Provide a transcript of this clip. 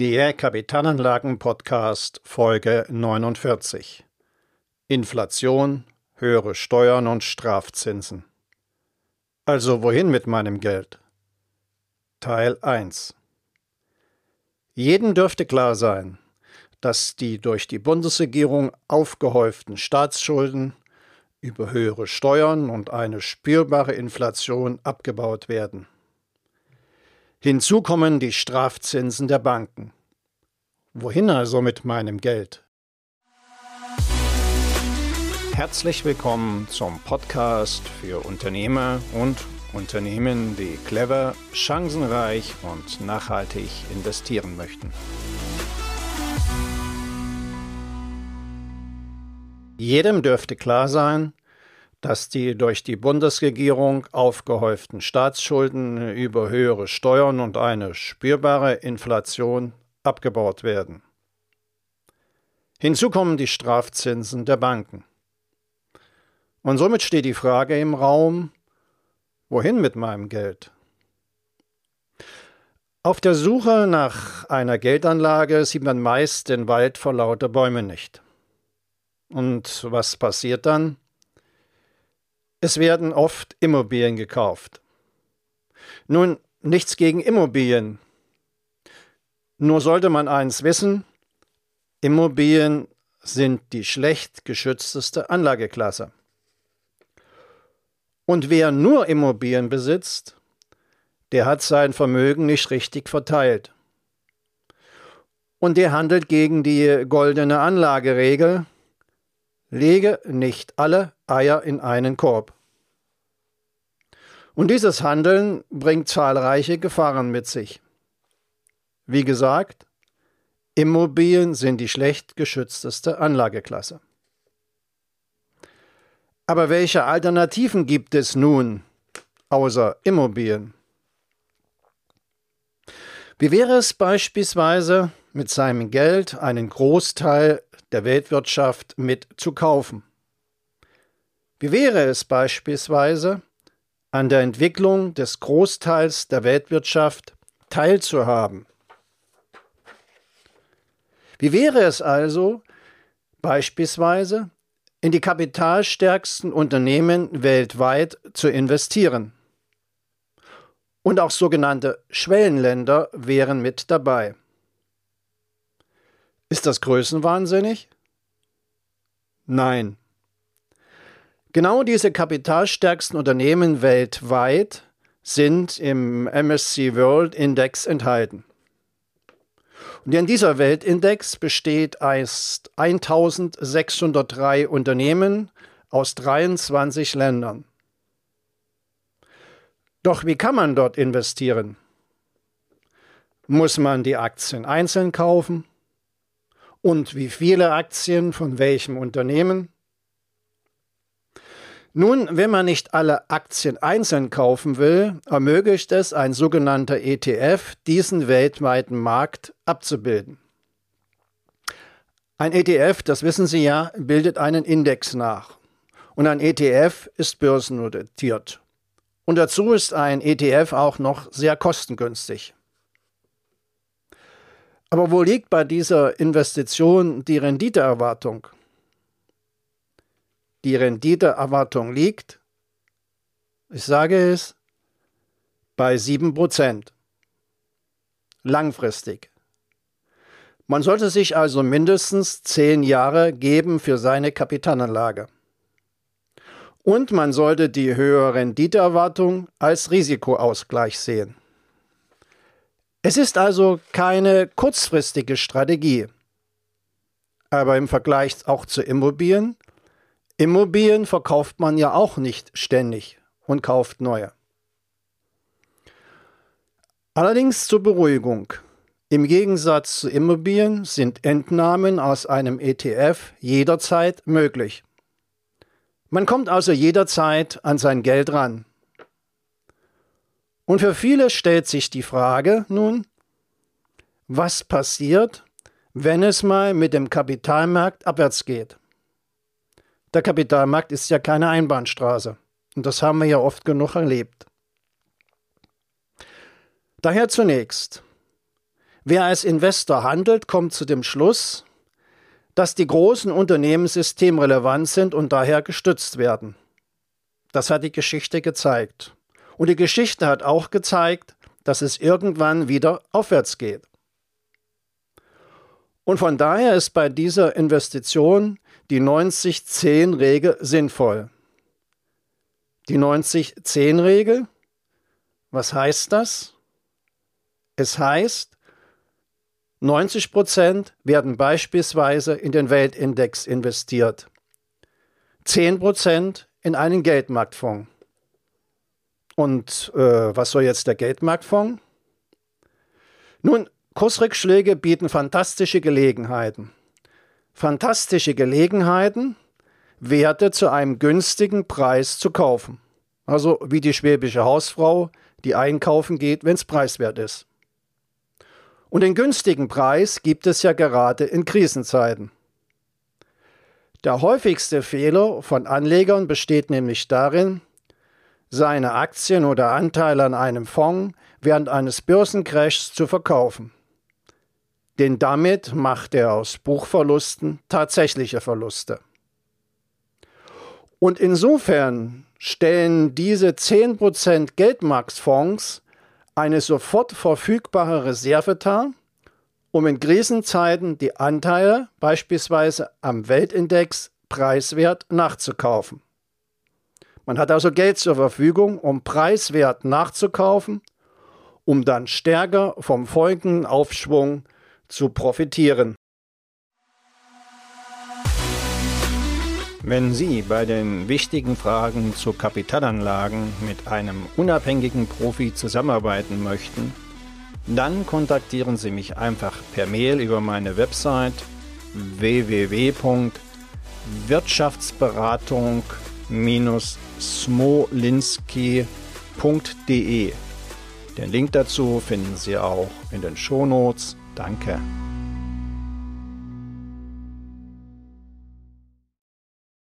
Der Kapitalanlagen-Podcast Folge 49 Inflation, höhere Steuern und Strafzinsen. Also wohin mit meinem Geld? Teil 1 Jeden dürfte klar sein, dass die durch die Bundesregierung aufgehäuften Staatsschulden über höhere Steuern und eine spürbare Inflation abgebaut werden. Hinzu kommen die Strafzinsen der Banken. Wohin also mit meinem Geld? Herzlich willkommen zum Podcast für Unternehmer und Unternehmen, die clever, chancenreich und nachhaltig investieren möchten. Jedem dürfte klar sein, dass die durch die Bundesregierung aufgehäuften Staatsschulden über höhere Steuern und eine spürbare Inflation abgebaut werden. Hinzu kommen die Strafzinsen der Banken. Und somit steht die Frage im Raum, wohin mit meinem Geld? Auf der Suche nach einer Geldanlage sieht man meist den Wald vor lauter Bäumen nicht. Und was passiert dann? Es werden oft Immobilien gekauft. Nun, nichts gegen Immobilien. Nur sollte man eins wissen, Immobilien sind die schlecht geschützteste Anlageklasse. Und wer nur Immobilien besitzt, der hat sein Vermögen nicht richtig verteilt. Und der handelt gegen die goldene Anlageregel, lege nicht alle Eier in einen Korb. Und dieses Handeln bringt zahlreiche Gefahren mit sich. Wie gesagt, Immobilien sind die schlecht geschützteste Anlageklasse. Aber welche Alternativen gibt es nun außer Immobilien? Wie wäre es beispielsweise, mit seinem Geld einen Großteil der Weltwirtschaft mit zu kaufen? Wie wäre es beispielsweise, an der Entwicklung des Großteils der Weltwirtschaft teilzuhaben? Wie wäre es also, beispielsweise in die kapitalstärksten Unternehmen weltweit zu investieren? Und auch sogenannte Schwellenländer wären mit dabei. Ist das größenwahnsinnig? Nein. Genau diese kapitalstärksten Unternehmen weltweit sind im MSC World Index enthalten. Und in dieser Weltindex besteht aus 1603 Unternehmen aus 23 Ländern. Doch wie kann man dort investieren? Muss man die Aktien einzeln kaufen? Und wie viele Aktien von welchem Unternehmen? Nun, wenn man nicht alle Aktien einzeln kaufen will, ermöglicht es ein sogenannter ETF, diesen weltweiten Markt abzubilden. Ein ETF, das wissen Sie ja, bildet einen Index nach. Und ein ETF ist börsennotiert. Und dazu ist ein ETF auch noch sehr kostengünstig. Aber wo liegt bei dieser Investition die Renditeerwartung? die Renditeerwartung liegt, ich sage es, bei 7%. Langfristig. Man sollte sich also mindestens 10 Jahre geben für seine Kapitalanlage. Und man sollte die höhere Renditeerwartung als Risikoausgleich sehen. Es ist also keine kurzfristige Strategie. Aber im Vergleich auch zu Immobilien Immobilien verkauft man ja auch nicht ständig und kauft neue. Allerdings zur Beruhigung. Im Gegensatz zu Immobilien sind Entnahmen aus einem ETF jederzeit möglich. Man kommt also jederzeit an sein Geld ran. Und für viele stellt sich die Frage nun, was passiert, wenn es mal mit dem Kapitalmarkt abwärts geht? Der Kapitalmarkt ist ja keine Einbahnstraße. Und das haben wir ja oft genug erlebt. Daher zunächst. Wer als Investor handelt, kommt zu dem Schluss, dass die großen Unternehmen systemrelevant sind und daher gestützt werden. Das hat die Geschichte gezeigt. Und die Geschichte hat auch gezeigt, dass es irgendwann wieder aufwärts geht. Und von daher ist bei dieser Investition die 90-10-Regel sinnvoll. Die 90-10-Regel, was heißt das? Es heißt, 90 Prozent werden beispielsweise in den Weltindex investiert, 10 Prozent in einen Geldmarktfonds. Und äh, was soll jetzt der Geldmarktfonds? Nun, Kursrückschläge bieten fantastische Gelegenheiten. Fantastische Gelegenheiten, Werte zu einem günstigen Preis zu kaufen. Also wie die schwäbische Hausfrau, die einkaufen geht, wenn es preiswert ist. Und den günstigen Preis gibt es ja gerade in Krisenzeiten. Der häufigste Fehler von Anlegern besteht nämlich darin, seine Aktien oder Anteile an einem Fonds während eines Börsencrashs zu verkaufen. Denn damit macht er aus Buchverlusten tatsächliche Verluste. Und insofern stellen diese 10% Geldmarktfonds eine sofort verfügbare Reserve dar, um in Krisenzeiten die Anteile beispielsweise am Weltindex preiswert nachzukaufen. Man hat also Geld zur Verfügung, um preiswert nachzukaufen, um dann stärker vom folgenden Aufschwung zu profitieren. Wenn Sie bei den wichtigen Fragen zu Kapitalanlagen mit einem unabhängigen Profi zusammenarbeiten möchten, dann kontaktieren Sie mich einfach per Mail über meine Website www.wirtschaftsberatung-smolinski.de. Den Link dazu finden Sie auch in den Shownotes. Danke.